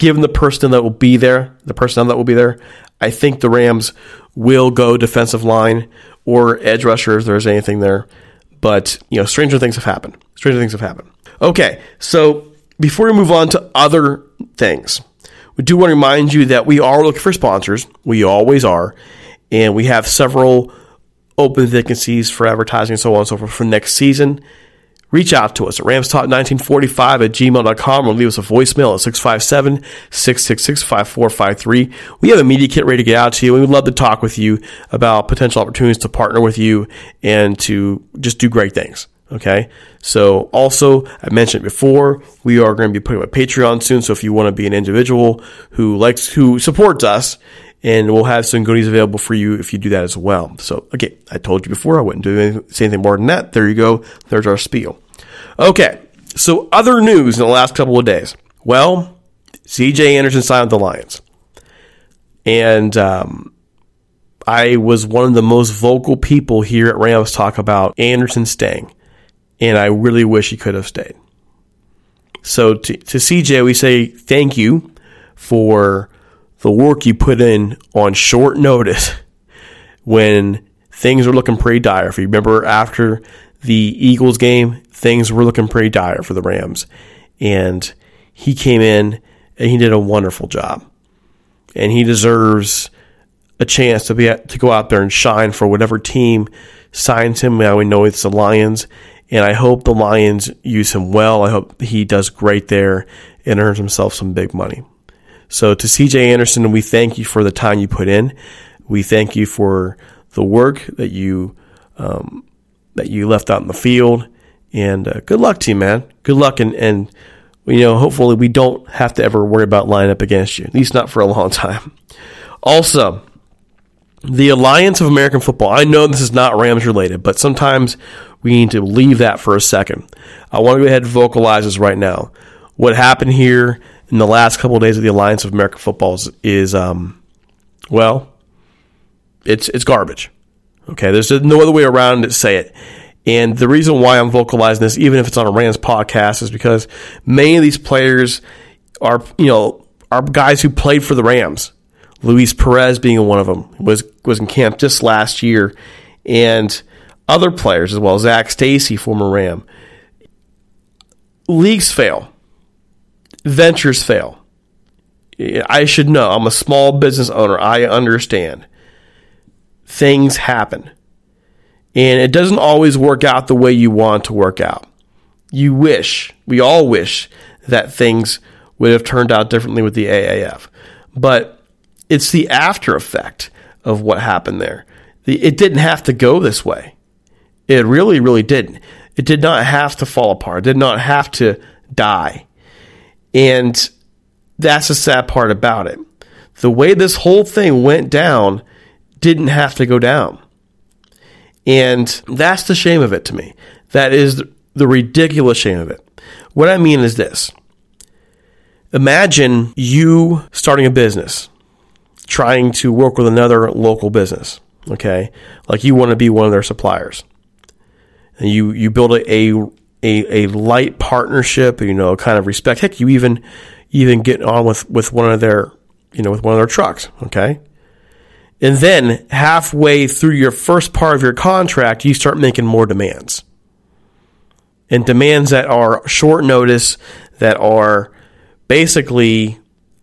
S5: given the person that will be there, the personnel that will be there, I think the Rams will go defensive line or edge rusher if there's anything there. But, you know, stranger things have happened. Stranger things have happened. Okay, so before we move on to other things, we do want to remind you that we are looking for sponsors. We always are. And we have several open vacancies for advertising and so on and so forth for next season. Reach out to us at ramstalk1945 at gmail.com or leave us a voicemail at 657 666 5453. We have a media kit ready to get out to you. We would love to talk with you about potential opportunities to partner with you and to just do great things. Okay. So also, I mentioned before, we are going to be putting up Patreon soon. So if you want to be an individual who likes, who supports us, and we'll have some goodies available for you if you do that as well. So, okay, I told you before I wouldn't do anything, say anything more than that. There you go. There's our spiel. Okay, so other news in the last couple of days. Well, CJ Anderson signed with the Lions. And um, I was one of the most vocal people here at Rams talk about Anderson staying. And I really wish he could have stayed. So to, to CJ, we say thank you for the work you put in on short notice when things are looking pretty dire. If you remember after the Eagles game, things were looking pretty dire for the Rams. And he came in and he did a wonderful job. And he deserves a chance to be to go out there and shine for whatever team signs him. Now we know it's the Lions, and I hope the Lions use him well. I hope he does great there and earns himself some big money. So to CJ Anderson, we thank you for the time you put in. We thank you for the work that you um, that you left out in the field. And uh, good luck to you, man. Good luck, and and you know, hopefully we don't have to ever worry about lining up against you. At least not for a long time. Also, the Alliance of American Football. I know this is not Rams related, but sometimes we need to leave that for a second. I want to go ahead and vocalize this right now. What happened here in the last couple of days of the Alliance of American Footballs is, um, well, it's it's garbage. Okay, there's no other way around to say it. And the reason why I'm vocalizing this, even if it's on a Rams podcast, is because many of these players are, you know, are guys who played for the Rams. Luis Perez being one of them was was in camp just last year, and other players as well. Zac Stacy, former Ram. Leagues fail, ventures fail. I should know. I'm a small business owner. I understand. Things happen. And it doesn't always work out the way you want to work out. You wish, we all wish, that things would have turned out differently with the AAF. But it's the after effect of what happened there. It didn't have to go this way. It really, really didn't. It did not have to fall apart. It did not have to die. And that's the sad part about it. The way this whole thing went down didn't have to go down. And that's the shame of it to me. That is the ridiculous shame of it. What I mean is this Imagine you starting a business, trying to work with another local business, okay? Like you want to be one of their suppliers. And you, you build a, a, a, a light partnership, you know, kind of respect. Heck, you even even get on with, with one of their, you know, with one of their trucks, okay? And then halfway through your first part of your contract, you start making more demands. And demands that are short notice, that are basically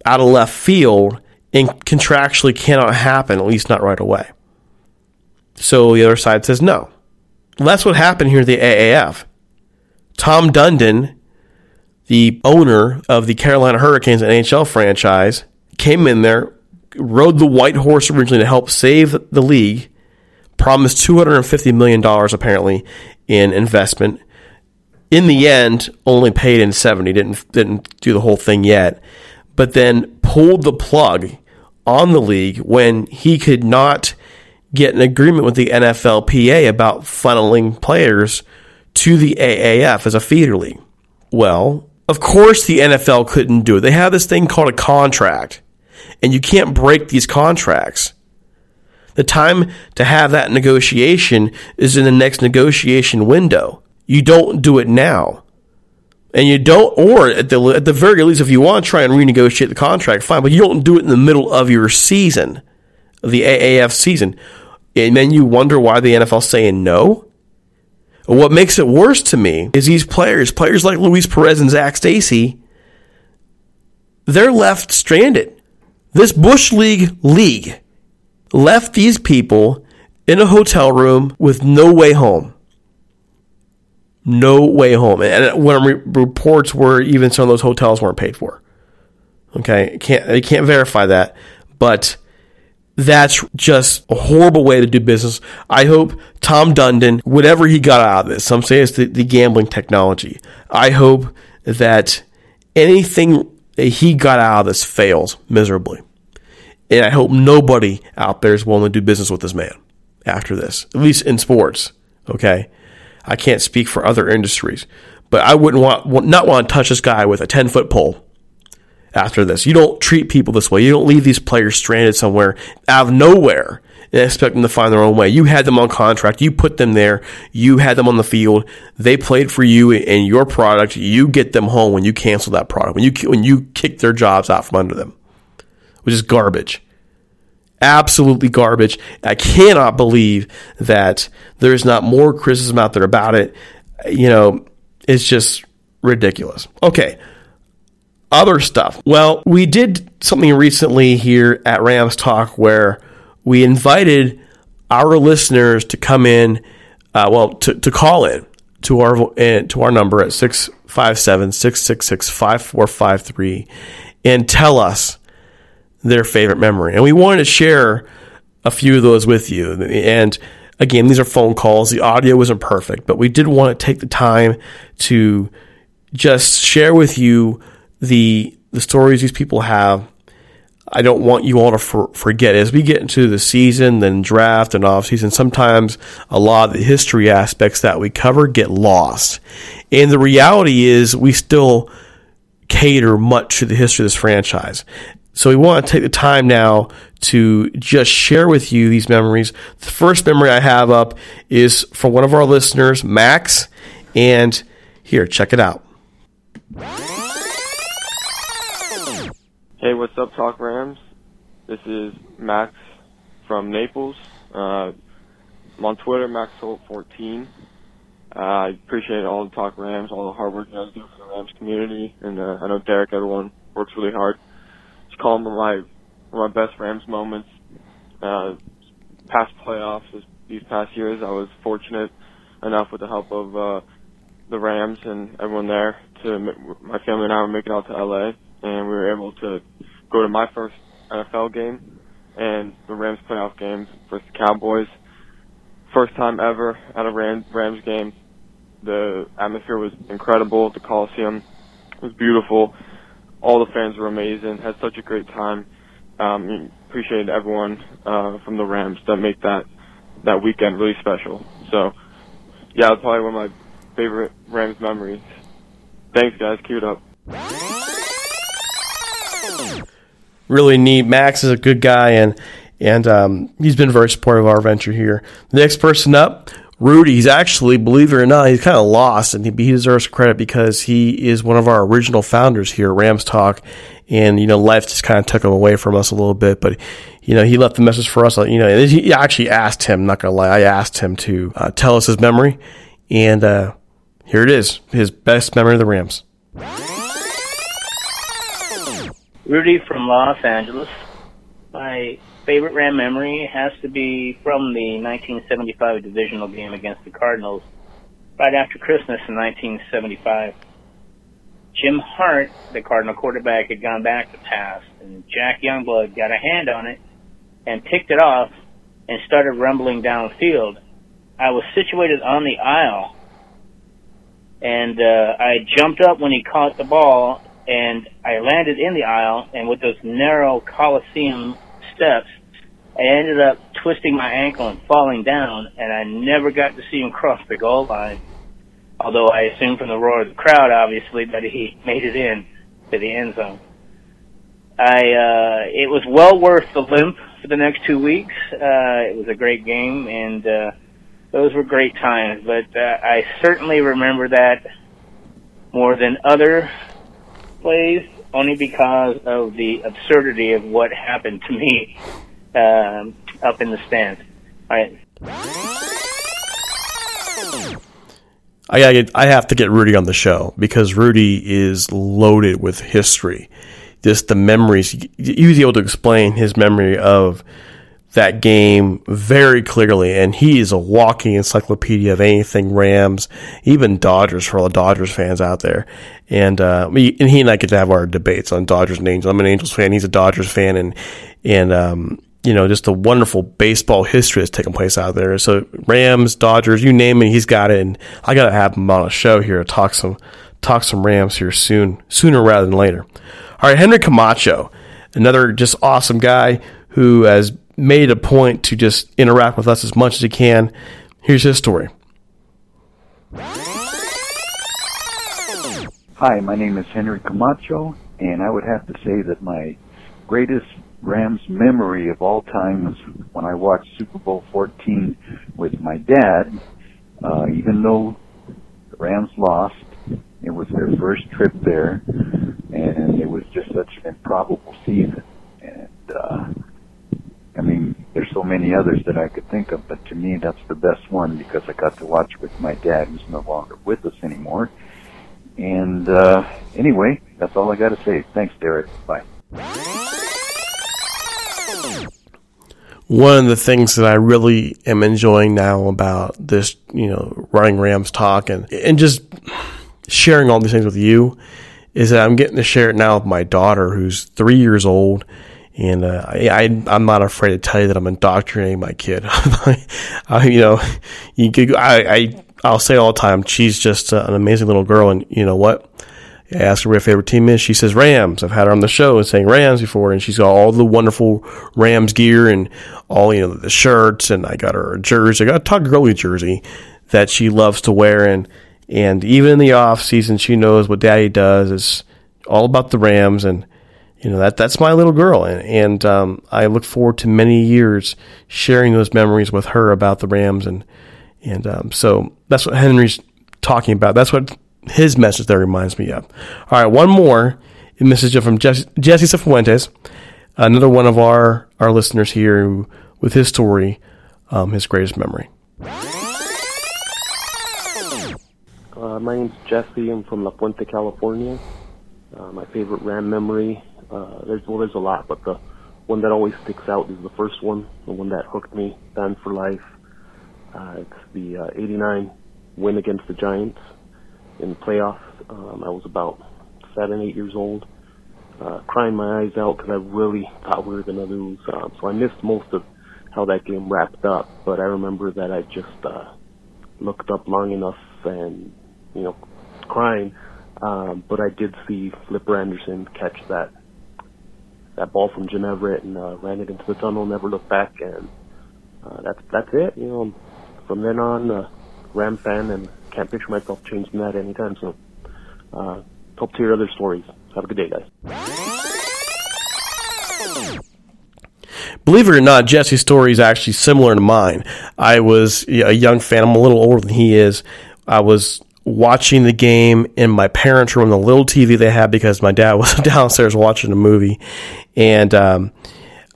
S5: out of left field and contractually cannot happen, at least not right away. So the other side says no. that's what happened here at the AAF. Tom Dundon, the owner of the Carolina Hurricanes NHL franchise, came in there, rode the white horse originally to help save the league, promised $250 million apparently in investment. In the end, only paid in 70, didn't didn't do the whole thing yet, but then pulled the plug on the league when he could not get an agreement with the NFLPA about funneling players to the AAF as a feeder league. Well, of course the NFL couldn't do it. They have this thing called a contract and you can't break these contracts. The time to have that negotiation is in the next negotiation window. You don't do it now. And you don't, or at the, at the very least, if you want to try and renegotiate the contract, fine, but you don't do it in the middle of your season, the AAF season. And then you wonder why the NFL's saying no. What makes it worse to me is these players, players like Luis Perez and Zac Stacy, they're left stranded. This Bush League league left these people in a hotel room with no way home. No way home. And when re- reports were even some of those hotels weren't paid for. Okay, can't they can't verify that, but that's just a horrible way to do business. I hope Tom Dundon, whatever he got out of this, some say it's the, the gambling technology. I hope that anything he got out of this fails miserably. And I hope nobody out there is willing to do business with this man after this, at least in sports. Okay. I can't speak for other industries, but I wouldn't want, not want to touch this guy with a 10 foot pole after this. You don't treat people this way. You don't leave these players stranded somewhere out of nowhere and expect them to find their own way. You had them on contract. You put them there. You had them on the field. They played for you and your product. You get them home when you cancel that product. When you when you kick their jobs out from under them, which is garbage. Absolutely garbage. I cannot believe that there's not more criticism out there about it. You know, it's just ridiculous. Okay. Other stuff. Well, we did something recently here at Rams Talk where we invited our listeners to come in, uh, well, to, to call in to our uh, to our number at 657 666 5453 and tell us their favorite memory. And we wanted to share a few of those with you. And again, these are phone calls. The audio wasn't perfect, but we did want to take the time to just share with you the the stories these people have I don't want you all to for, forget as we get into the season, then draft and off season. Sometimes a lot of the history aspects that we cover get lost, and the reality is we still cater much to the history of this franchise. So we want to take the time now to just share with you these memories. The first memory I have up is from one of our listeners, Max, and here, check it out.
S7: Hey, what's up, Talk Rams? This is Max from Naples. Uh, I'm on Twitter, MaxHolt14. Uh, I appreciate all the Talk Rams, all the hard work you guys do for the Rams community, and uh, I know Derek, everyone works really hard. Just calling my one of my best Rams moments. Uh, past playoffs, this, these past years, I was fortunate enough with the help of uh, the Rams and everyone there to my family and I were making out to LA and we were able to go to my first NFL game and the Rams playoff game versus the Cowboys. First time ever at a Rams, game. The atmosphere was incredible. The Coliseum was beautiful. All the fans were amazing. Had such a great time. Um, appreciated everyone uh, from the Rams that make that that weekend really special. So, yeah, it's probably one of my favorite Rams memories. Thanks, guys. Keep it up
S5: really neat. Max is a good guy, and and um, he's been very supportive of our venture here. The next person up, Rudy. He's actually, believe it or not, he's kind of lost, and he, deserves credit because he is one of our original founders here, at Rams Talk. And you know, life just kind of took him away from us a little bit, but you know, he left the message for us. You know, he actually asked him. Not gonna lie, I asked him to uh, tell us his memory, and uh, here it is, his best memory of the Rams.
S8: Rudy from Los Angeles. My favorite Ram memory has to be from the 1975 divisional game against the Cardinals right after Christmas in 1975. Jim Hart, the Cardinal quarterback, had gone back to pass, and Jack Youngblood got a hand on it and picked it off and started rumbling downfield. I was situated on the aisle, and uh, I jumped up when he caught the ball and I landed in the aisle, and with those narrow Coliseum steps, I ended up twisting my ankle and falling down, and I never got to see him cross the goal line. Although I assumed from the roar of the crowd, obviously, that he made it in to the end zone. I uh, it was well worth the limp for the next two weeks. Uh, it was a great game, and uh, those were great times. But uh, I certainly remember that more than other plays only because of the absurdity of what happened to me um, up in the stands. All right.
S5: I I have to get Rudy on the show because Rudy is loaded with history. Just the memories. He was able to explain his memory of that game very clearly, and he is a walking encyclopedia of anything Rams, even Dodgers for all the Dodgers fans out there. And uh, and he and I get to have our debates on Dodgers and Angels. I'm an Angels fan; he's a Dodgers fan, and and um, you know just a wonderful baseball history that's taking place out there. So Rams, Dodgers, you name it, he's got it. And I got to have him on a show here to talk some talk some Rams here soon, sooner rather than later. All right, Henry Camacho, another just awesome guy who has made a point to just interact with us as much as he can. Here's his story.
S9: Hi, my name is Henry Camacho, and I would have to say that my greatest Rams memory of all time was when I watched Super Bowl 14 with my dad. Uh, even though the Rams lost, it was their first trip there, and it was just such an improbable season. And uh, I mean, there's so many others that I could think of, but to me, that's the best one because I got to watch with my dad, who's no longer with us anymore. And uh, anyway, that's all I got to say. Thanks, Derek. Bye.
S5: One of the things that I really am enjoying now about this, you know, running Rams talk and and just sharing all these things with you is that I'm getting to share it now with my daughter, who's three years old and uh, I, I'm not afraid to tell you that I'm indoctrinating my kid. I, you know, you could, I, I, I'll say all the time, she's just uh, an amazing little girl. And you know what? I asked her what her favorite team is. She says Rams. I've had her on the show and saying Rams before, and she's got all the wonderful Rams gear and all you know the shirts. And I got her a jersey. I got a Todd Gurley jersey that she loves to wear. And and even in the off season, she knows what Daddy does. It's all about the Rams, and you know that that's my little girl. And and um, I look forward to many years sharing those memories with her about the Rams. And and um, so that's what Henry's talking about. That's what his message there reminds me of. All right, one more message from Jesse, Cifuentes, another one of our, our listeners here who, with his story, um, his greatest memory.
S10: Uh, my name's Jesse. I'm from La Puente, California. Uh, my favorite Ram memory, uh, there's well, there's a lot, but the one that always sticks out is the first one, the one that hooked me, banned for life. Uh, it's the '89 win against the Giants in the playoffs. Um, I was about seven, eight years old, uh, crying my eyes out because I really thought we were going to lose. Um, so I missed most of how that game wrapped up, but I remember that I just uh, looked up long enough and, you know, crying. Um, but I did see Flipper Anderson catch that that ball from Jim Everett and uh, ran it into the tunnel, never looked back, and uh, that's that's it. You know, from then on, uh, Ram fan and can't picture myself changing that anytime soon. Uh, hope to hear other stories. Have a good day, guys.
S5: Believe it or not, Jesse's story is actually similar to mine. I was a young fan. I'm a little older than he is. I was watching the game in my parents' room, the little TV they had because my dad was downstairs watching a movie, and um,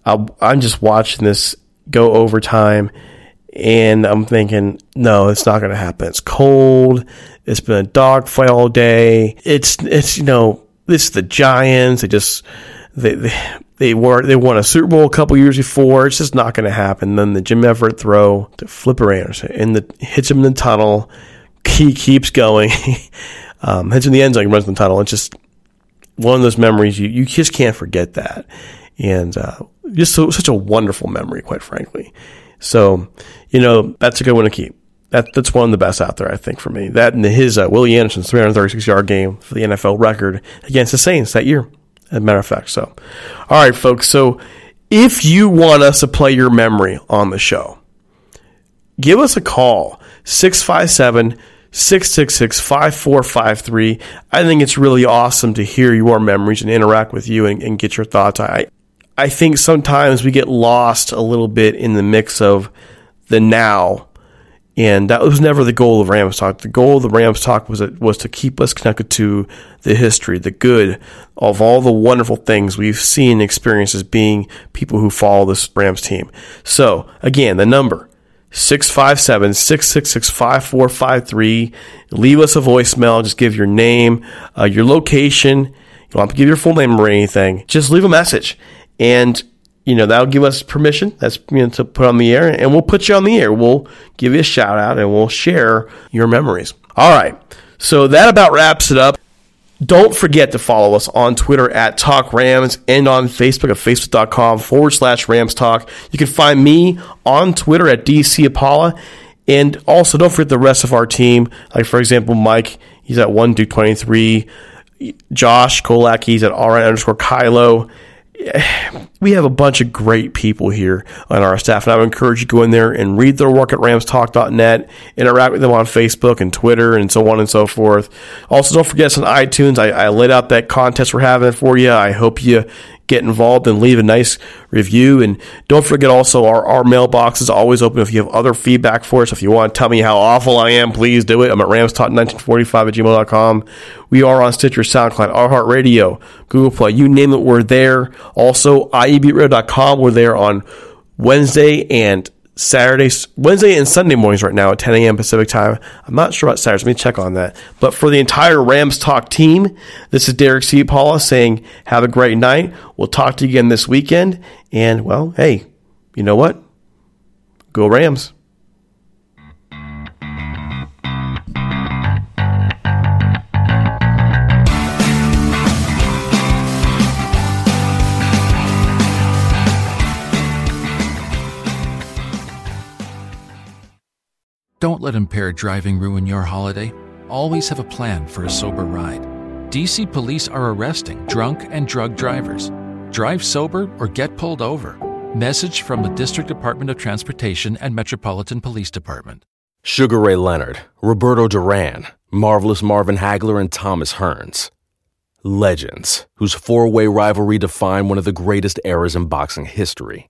S5: I'm just watching this go overtime and I'm thinking, no, it's not going to happen. It's cold. It's been a dogfight all day. It's, it's, you know, this is the Giants. They just, they, they, they were, they won a Super Bowl a couple years before. It's just not going to happen. Then the Jim Everett throw to Flipper Anderson and the hits him in the tunnel. He keeps going. um, in the end zone, runs the tunnel. It's just one of those memories you, you just can't forget that. And, uh, just so, such a wonderful memory, quite frankly. So, you know, that's a good one to keep. That, that's one of the best out there, I think, for me. That and his uh, Willie Anderson's 336 yard game for the NFL record against the Saints that year, as a matter of fact. So, all right, folks. So, if you want us to play your memory on the show, give us a call 657 666 5453. I think it's really awesome to hear your memories and interact with you and, and get your thoughts. I, I think sometimes we get lost a little bit in the mix of the now. And that was never the goal of Rams Talk. The goal of the Rams Talk was was to keep us connected to the history, the good of all the wonderful things we've seen and experienced as being people who follow this Rams team. So again, the number 657-666-5453. Leave us a voicemail. Just give your name, uh, your location. You don't have to give your full name or anything. Just leave a message and you know that'll give us permission that's you know to put on the air and we'll put you on the air we'll give you a shout out and we'll share your memories all right so that about wraps it up don't forget to follow us on Twitter at Talk Rams and on Facebook at facebook.com forward slash Rams Talk. You can find me on Twitter at DC Apollo. And also, don't forget the rest of our team. Like, for example, Mike, he's at 1 Duke 23. Josh Kolak, he's at alright underscore Kylo we have a bunch of great people here on our staff, and I would encourage you to go in there and read their work at ramstalk.net, interact with them on Facebook and Twitter, and so on and so forth. Also, don't forget us on iTunes. I, I laid out that contest we're having for you. I hope you get involved and leave a nice review. And don't forget also our, our mailbox is always open if you have other feedback for us. If you want to tell me how awful I am, please do it. I'm at ramstalk1945 at gmail.com. We are on Stitcher, SoundCloud, iHeartRadio, Google Play, you name it, we're there. Also, IEBeatRadio.com, we're there on Wednesday and Saturdays, Wednesday and Sunday mornings right now at 10 a.m. Pacific time. I'm not sure about Saturdays. Let me check on that. But for the entire Rams Talk team, this is Derek C. Paula saying, have a great night. We'll talk to you again this weekend. And well, hey, you know what? Go Rams.
S11: Don't let impaired driving ruin your holiday. Always have a plan for a sober ride. DC police are arresting drunk and drug drivers. Drive sober or get pulled over. Message from the District Department of Transportation and Metropolitan Police Department.
S12: Sugar Ray Leonard, Roberto Duran, Marvelous Marvin Hagler, and Thomas Hearns. Legends, whose four way rivalry defined one of the greatest eras in boxing history.